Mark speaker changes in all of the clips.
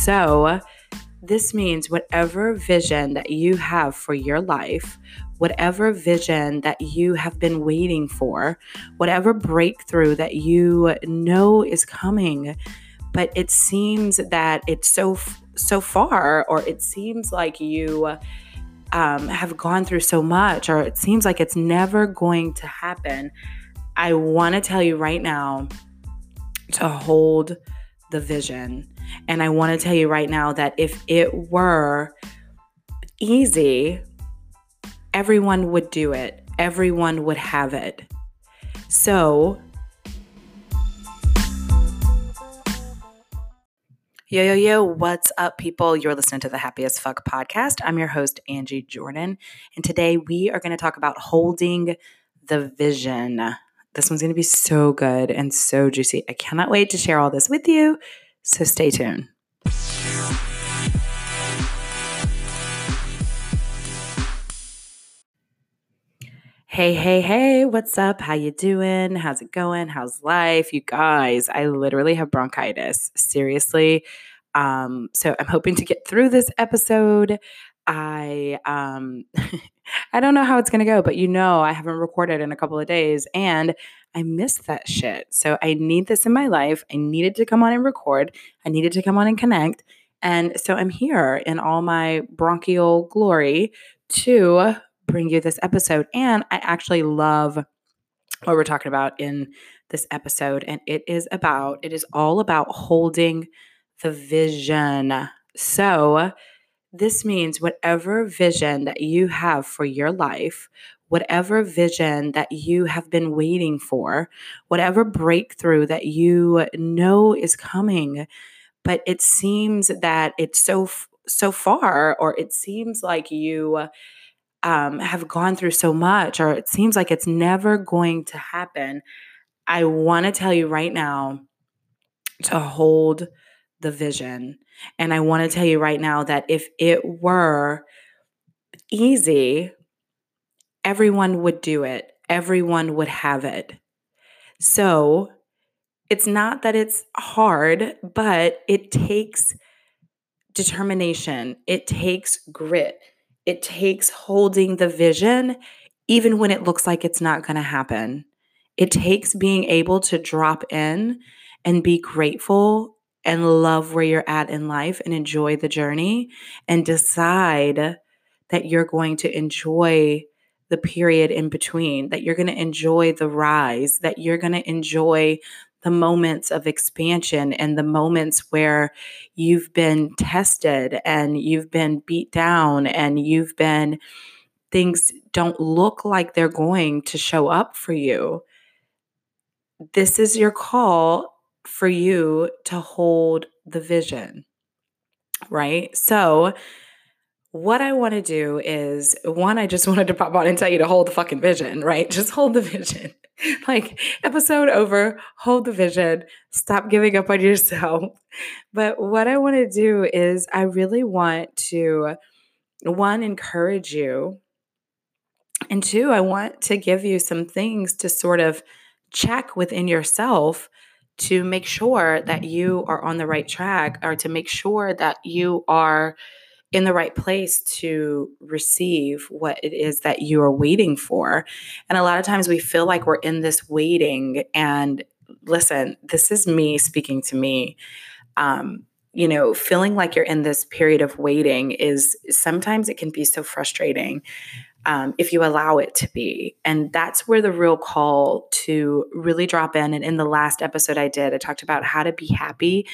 Speaker 1: So, this means whatever vision that you have for your life, whatever vision that you have been waiting for, whatever breakthrough that you know is coming, but it seems that it's so so far or it seems like you um, have gone through so much or it seems like it's never going to happen i want to tell you right now to hold the vision and I want to tell you right now that if it were easy, everyone would do it, everyone would have it. So, Yo, yo, yo, what's up, people? You're listening to the Happiest Fuck podcast. I'm your host, Angie Jordan. And today we are going to talk about holding the vision. This one's going to be so good and so juicy. I cannot wait to share all this with you. So stay tuned. Hey, hey, hey, what's up? How you doing? How's it going? How's life? You guys, I literally have bronchitis. Seriously. Um, so I'm hoping to get through this episode. I um I don't know how it's going to go, but you know, I haven't recorded in a couple of days and I miss that shit. So I need this in my life. I needed to come on and record. I needed to come on and connect. And so I'm here in all my bronchial glory to bring you this episode. And I actually love what we're talking about in this episode. And it is about, it is all about holding the vision. So, this means whatever vision that you have for your life, whatever vision that you have been waiting for, whatever breakthrough that you know is coming, but it seems that it's so so far or it seems like you um, have gone through so much or it seems like it's never going to happen i want to tell you right now to hold the vision and i want to tell you right now that if it were easy everyone would do it, everyone would have it. So it's not that it's hard, but it takes determination, it takes grit, it takes holding the vision, even when it looks like it's not going to happen. It takes being able to drop in and be grateful and love where you're at in life and enjoy the journey and decide that you're going to enjoy the period in between, that you're going to enjoy the rise, that you're going to enjoy the moments of expansion and the moments where you've been tested and you've been beat down and you've been, things don't look like they're going to show up for you. This is your call for you to hold the vision, right? So, what I want to do is one, I just wanted to pop on and tell you to hold the fucking vision, right? Just hold the vision. like, episode over, hold the vision, stop giving up on yourself. But what I want to do is, I really want to, one, encourage you. And two, I want to give you some things to sort of check within yourself to make sure that you are on the right track or to make sure that you are in the right place to receive what it is that you are waiting for. And a lot of times we feel like we're in this waiting. And listen, this is me speaking to me. Um, you know, feeling like you're in this period of waiting is sometimes it can be so frustrating um, if you allow it to be. And that's where the real call to really drop in. And in the last episode I did, I talked about how to be happy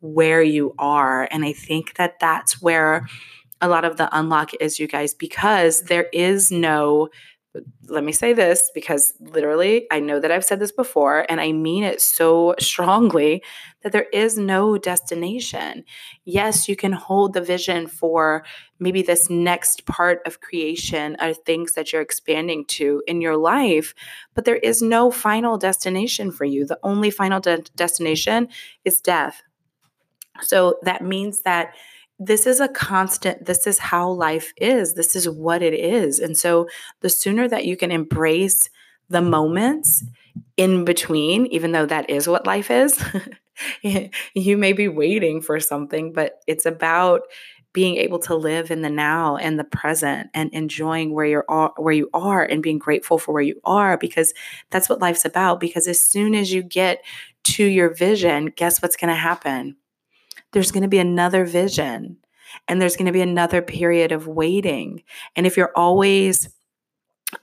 Speaker 1: where you are. And I think that that's where a lot of the unlock is, you guys, because there is no let me say this because literally I know that I've said this before and I mean it so strongly that there is no destination. Yes, you can hold the vision for maybe this next part of creation of things that you're expanding to in your life, but there is no final destination for you. The only final de- destination is death. So that means that this is a constant, this is how life is, this is what it is. And so the sooner that you can embrace the moments in between, even though that is what life is, you may be waiting for something, but it's about being able to live in the now and the present and enjoying where you're where you are and being grateful for where you are because that's what life's about because as soon as you get to your vision guess what's going to happen there's going to be another vision and there's going to be another period of waiting and if you're always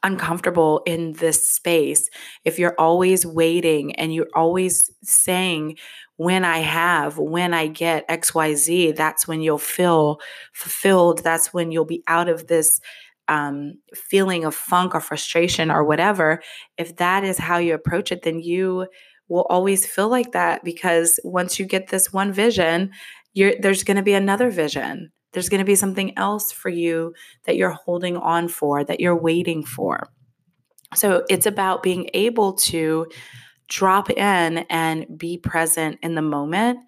Speaker 1: uncomfortable in this space, if you're always waiting and you're always saying, when I have, when I get XYZ, that's when you'll feel fulfilled. That's when you'll be out of this um, feeling of funk or frustration or whatever. If that is how you approach it, then you will always feel like that because once you get this one vision, there's going to be another vision. There's going to be something else for you that you're holding on for, that you're waiting for. So it's about being able to drop in and be present in the moment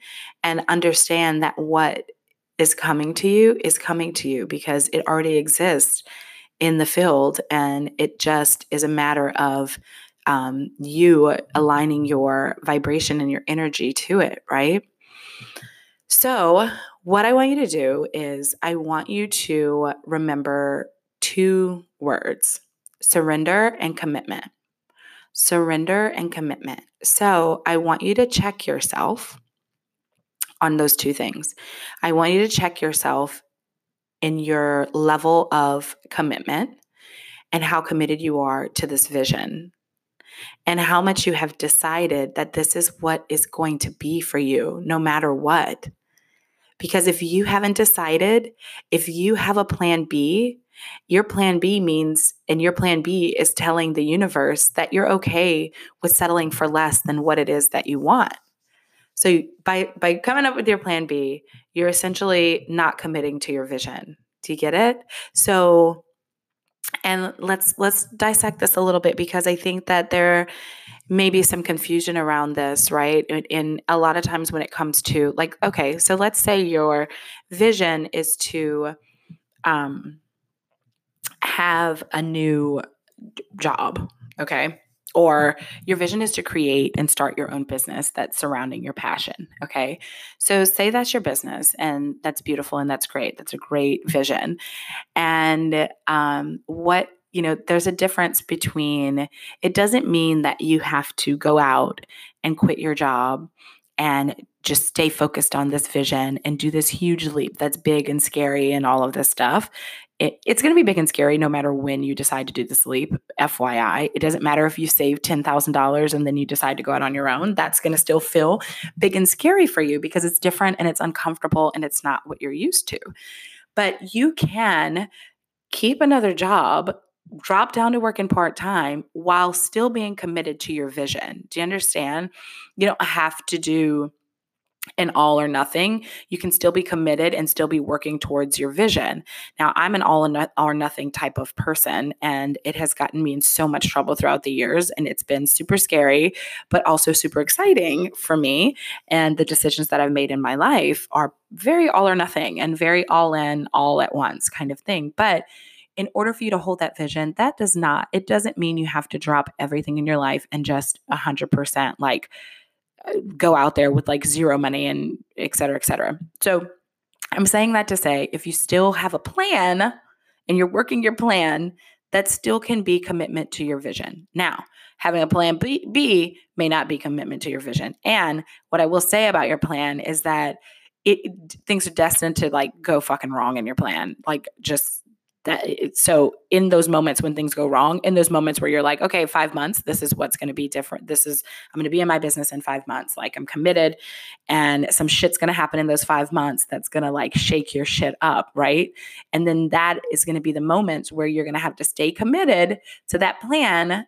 Speaker 1: and understand that what is coming to you is coming to you because it already exists in the field and it just is a matter of um, you aligning your vibration and your energy to it, right? So, what I want you to do is, I want you to remember two words surrender and commitment. Surrender and commitment. So, I want you to check yourself on those two things. I want you to check yourself in your level of commitment and how committed you are to this vision and how much you have decided that this is what is going to be for you no matter what. Because if you haven't decided, if you have a plan B, your plan B means, and your plan B is telling the universe that you're okay with settling for less than what it is that you want. So by by coming up with your plan B, you're essentially not committing to your vision. Do you get it? So and let's let's dissect this a little bit because I think that there may be some confusion around this, right? In, in, a lot of times when it comes to like, okay, so let's say your vision is to um, have a new job, okay? Or your vision is to create and start your own business that's surrounding your passion. Okay. So, say that's your business, and that's beautiful and that's great. That's a great vision. And um, what you know, there's a difference between it doesn't mean that you have to go out and quit your job and just stay focused on this vision and do this huge leap that's big and scary and all of this stuff. It, it's going to be big and scary no matter when you decide to do this leap. FYI, it doesn't matter if you save $10,000 and then you decide to go out on your own. That's going to still feel big and scary for you because it's different and it's uncomfortable and it's not what you're used to. But you can keep another job drop down to working part time while still being committed to your vision. Do you understand? You don't have to do an all or nothing. You can still be committed and still be working towards your vision. Now, I'm an all or nothing type of person, and it has gotten me in so much trouble throughout the years. And it's been super scary, but also super exciting for me. And the decisions that I've made in my life are very all or nothing and very all in, all at once kind of thing. But in order for you to hold that vision, that does not, it doesn't mean you have to drop everything in your life and just 100% like go out there with like zero money and et cetera, et cetera. So I'm saying that to say if you still have a plan and you're working your plan, that still can be commitment to your vision. Now, having a plan B, B may not be commitment to your vision. And what I will say about your plan is that it things are destined to like go fucking wrong in your plan. Like just that eh, so in those moments when things go wrong in those moments where you're like okay five months this is what's going to be different. This is i'm going to be in my business in five months. Like i'm committed and some shit's going to happen in those five months that's going to like shake your shit up right? And then that is going to be the moments where you're going to have to stay committed to that plan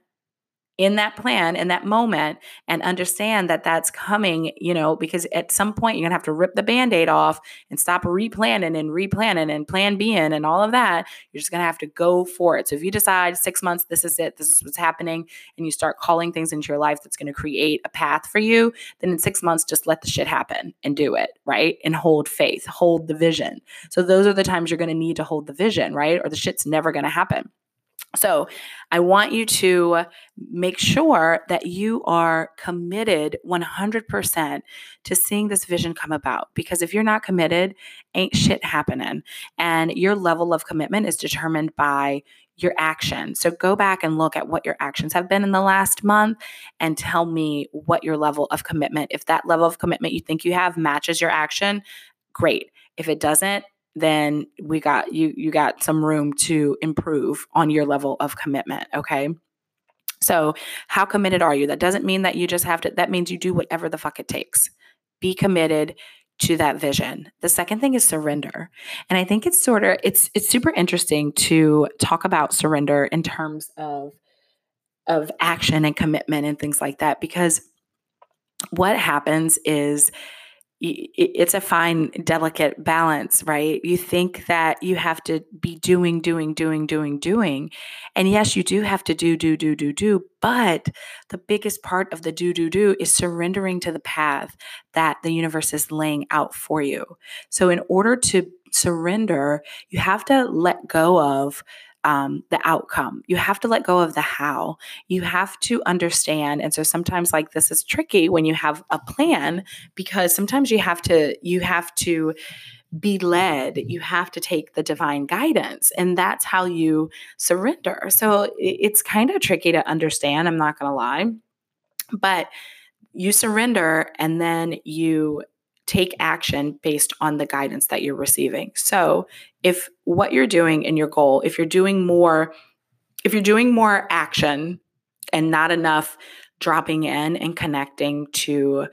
Speaker 1: in that plan in that moment and understand that that's coming you know because at some point you're going to have to rip the band-aid off and stop replanning and replanning and plan b and all of that. You're just going to have to go for it. So if you decide six months this is it this is what's happening and you start calling things into your life that's going to create a path for you then in six months just let the shit happen and do it right? And hold faith hold the vision. So those are the times you're going to need to hold the vision right? Or the shit's never going to happen So, I want you to make sure that you are committed 100% to seeing this vision come about. Because if you're not committed, ain't shit happening. And your level of commitment is determined by your action. So, go back and look at what your actions have been in the last month and tell me what your level of commitment, if that level of commitment you think you have matches your action, great. If it doesn't, then we got you you got some room to improve on your level of commitment, okay? So, how committed are you? That doesn't mean that you just have to that means you do whatever the fuck it takes. Be committed to that vision. The second thing is surrender. And I think it's sort of it's it's super interesting to talk about surrender in terms of of action and commitment and things like that because what happens is it's a fine, delicate balance, right? You think that you have to be doing, doing, doing, doing, doing. And yes, you do have to do, do, do, do, do. But the biggest part of the do, do, do is surrendering to the path that the universe is laying out for you. So, in order to surrender, you have to let go of um, the outcome. You have to let go of the how. You have to understand. And so sometimes like this is tricky when you have a plan because sometimes you have to, you have to be led. You have to take the divine guidance. And that's how you surrender. So it's kind of tricky to understand. I'm not going to lie. But you surrender and then you take action based on the guidance that you're receiving. So, if what you're doing in your goal, if you're doing more, if you're doing more action and not enough dropping in and connecting to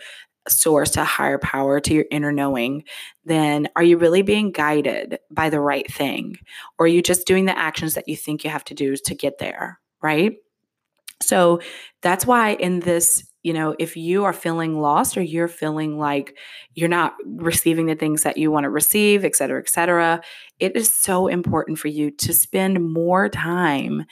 Speaker 1: source, to higher power, to your inner knowing, then are you really being guided by the right thing? Or are you just doing the actions that you think you have to do to get there? Right. So that's why in this you know, if you are feeling lost or you're feeling like you're not receiving the things that you want to receive, et cetera, et cetera, it is so important for you to spend more time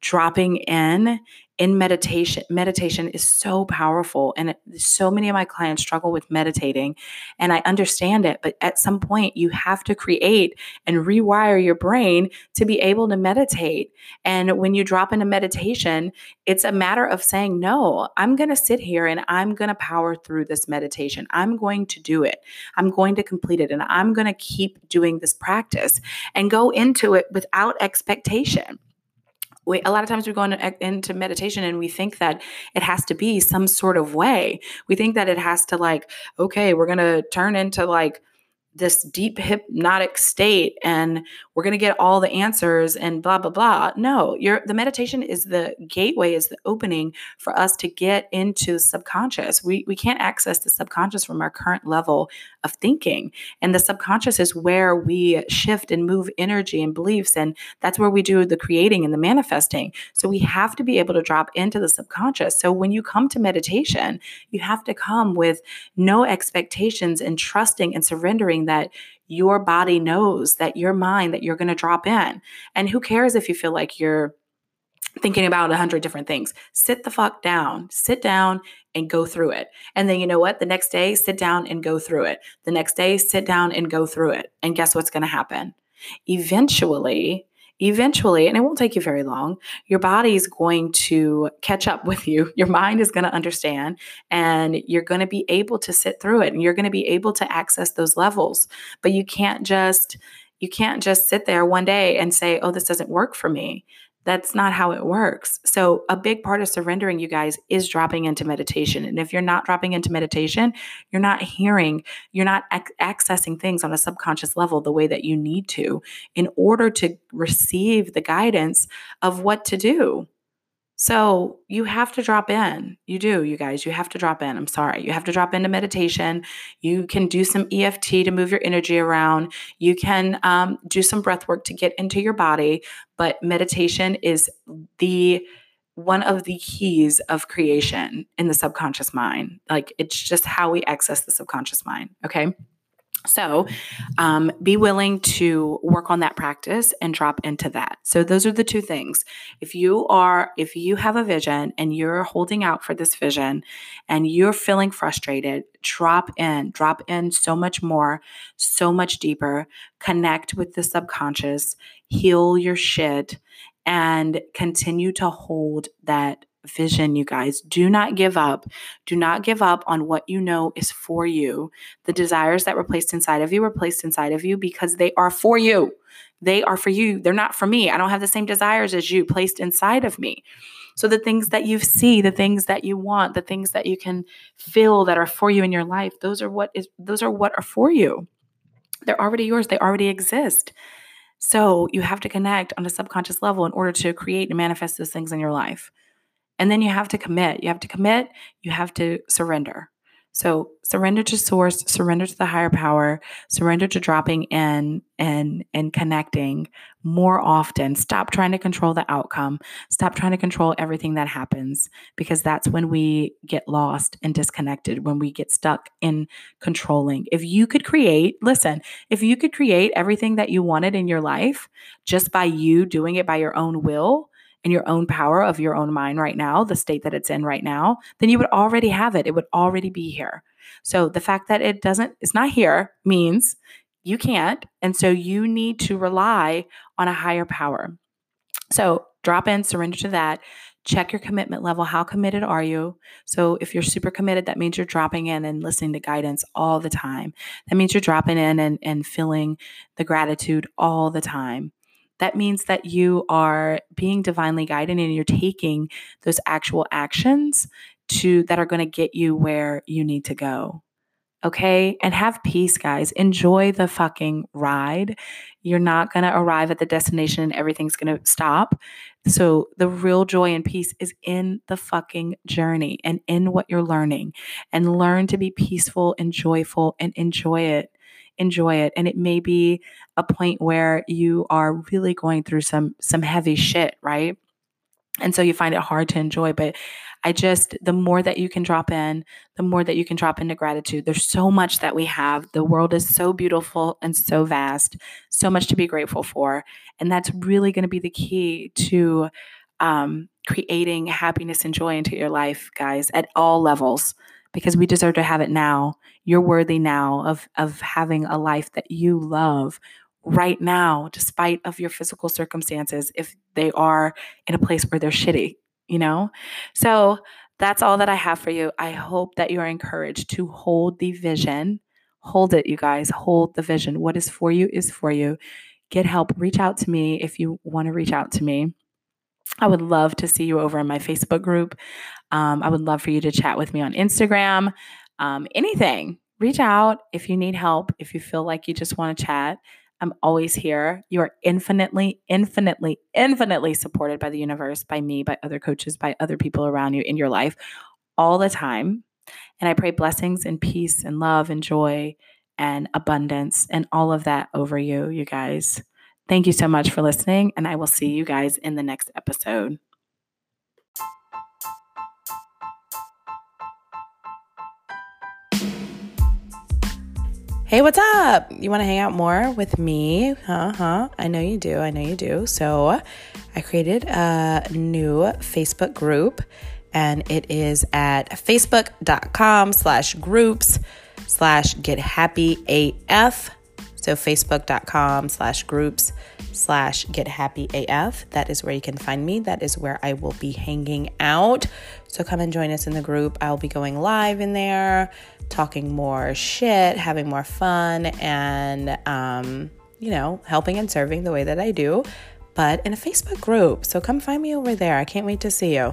Speaker 1: dropping in in meditation meditation is so powerful and it, so many of my clients struggle with meditating and i understand it but at some point you have to create and rewire your brain to be able to meditate and when you drop into meditation it's a matter of saying no i'm going to sit here and i'm going to power through this meditation. I'm going to do it. I'm going to complete it and i'm going to keep doing this practice and go into it without expectation we, a lot of times we go into, into meditation and we think that it has to be some sort of way. We think that it has to like, okay, we're going to turn into like this deep hypnotic state and we're going to get all the answers and blah blah blah. No your the meditation is the gateway is the opening for us to get into the subconscious. We we can't access the subconscious from our current level of thinking. And the subconscious is where we shift and move energy and beliefs and that's where we do the creating and the manifesting. So we have to be able to drop into the subconscious. So when you come to meditation you have to come with no expectations and trusting and surrendering that your body knows that your mind that you're going to drop in. And who cares if you feel like you're thinking about a hundred different things. Sit the fuck down. Sit down and go through it. And then you know what? The next day, sit down and go through it. The next day, sit down and go through it. And guess what's going to happen? Eventually, eventually, and it won't take you very long, your body is going to catch up with you. Your mind is going to understand, and you're going to be able to sit through it and you're going to be able to access those levels. But you can't just you can't just sit there one day and say, "Oh, this doesn't work for me." That's not how it works. So, a big part of surrendering, you guys, is dropping into meditation. And if you're not dropping into meditation, you're not hearing, you're not ac- accessing things on a subconscious level the way that you need to in order to receive the guidance of what to do. So you have to drop in. You do, you guys. You have to drop in. I'm sorry. You have to drop into meditation. You can do some EFT to move your energy around. You can um, do some breath work to get into your body. But meditation is the one of the keys of creation in the subconscious mind. Like it's just how we access the subconscious mind. Okay. So um, be willing to work on that practice and drop into that. So those are the two things. If you are, if you have a vision and you're holding out for this vision and you're feeling frustrated, drop in, drop in so much more, so much deeper, connect with the subconscious, heal your shit and continue to hold that vision, you guys. Do not give up. Do not give up on what you know is for you. The desires that were placed inside of you were placed inside of you because they are for you. They are for you. They're not for me. I don't have the same desires as you placed inside of me. So the things that you see, the things that you want, the things that you can feel that are for you in your life, those are what is those are what are for you. They're already yours. They already exist. So you have to connect on a subconscious level in order to create and manifest those things in your life. And then you have to commit. You have to commit, you have to surrender. So surrender to source, surrender to the higher power, surrender to dropping in and and connecting more often. Stop trying to control the outcome. Stop trying to control everything that happens because that's when we get lost and disconnected, when we get stuck in controlling. If you could create, listen, if you could create everything that you wanted in your life just by you doing it by your own will, in your own power of your own mind right now, the state that it's in right now, then you would already have it. It would already be here. So the fact that it doesn't, it's not here means you can't. And so you need to rely on a higher power. So drop in, surrender to that. Check your commitment level. How committed are you? So, if you're super committed, that means you're dropping in and listening to guidance all the time. That means you're dropping in and, and feeling the gratitude all the time that means that you are being divinely guided and you're taking those actual actions to that are going to get you where you need to go. Okay. And have peace, guys. Enjoy the fucking ride. You're not going to arrive at the destination and everything's going to stop. So, the real joy and peace is in the fucking journey and in what you're learning. And learn to be peaceful and joyful and enjoy it enjoy it and it may be a point where you are really going through some some heavy shit right? And so you find it hard to enjoy but i just the more that you can drop in the more that you can drop into gratitude. There's so much that we have. The world is so beautiful and so vast so much to be grateful for and that's really going to be the key to um, creating happiness and joy into your life guys at all levels because we deserve to have it now. You're worthy now of of having a life that you love right now despite of your physical circumstances if they are in a place where they're shitty, you know? So that's all that I have for you. I hope that you're encouraged to hold the vision. Hold it, you guys. Hold the vision. What is for you is for you. Get help. Reach out to me if you want to reach out to me. I would love to see you over in my Facebook group. Um, I would love for you to chat with me on Instagram. Um, anything, reach out if you need help, if you feel like you just want to chat. I'm always here. You are infinitely, infinitely, infinitely supported by the universe, by me, by other coaches, by other people around you in your life all the time. And I pray blessings and peace and love and joy and abundance and all of that over you, you guys. Thank you so much for listening, and I will see you guys in the next episode. Hey, what's up? You want to hang out more with me? Uh huh. I know you do. I know you do. So, I created a new Facebook group, and it is at facebook.com slash groups slash get happy AF so facebook.com slash groups slash get happy AF. That is where you can find me. That is where I will be hanging out. So come and join us in the group. I'll be going live in there, talking more shit, having more fun, and, um, you know, helping and serving the way that I do, but in a Facebook group. So come find me over there. I can't wait to see you.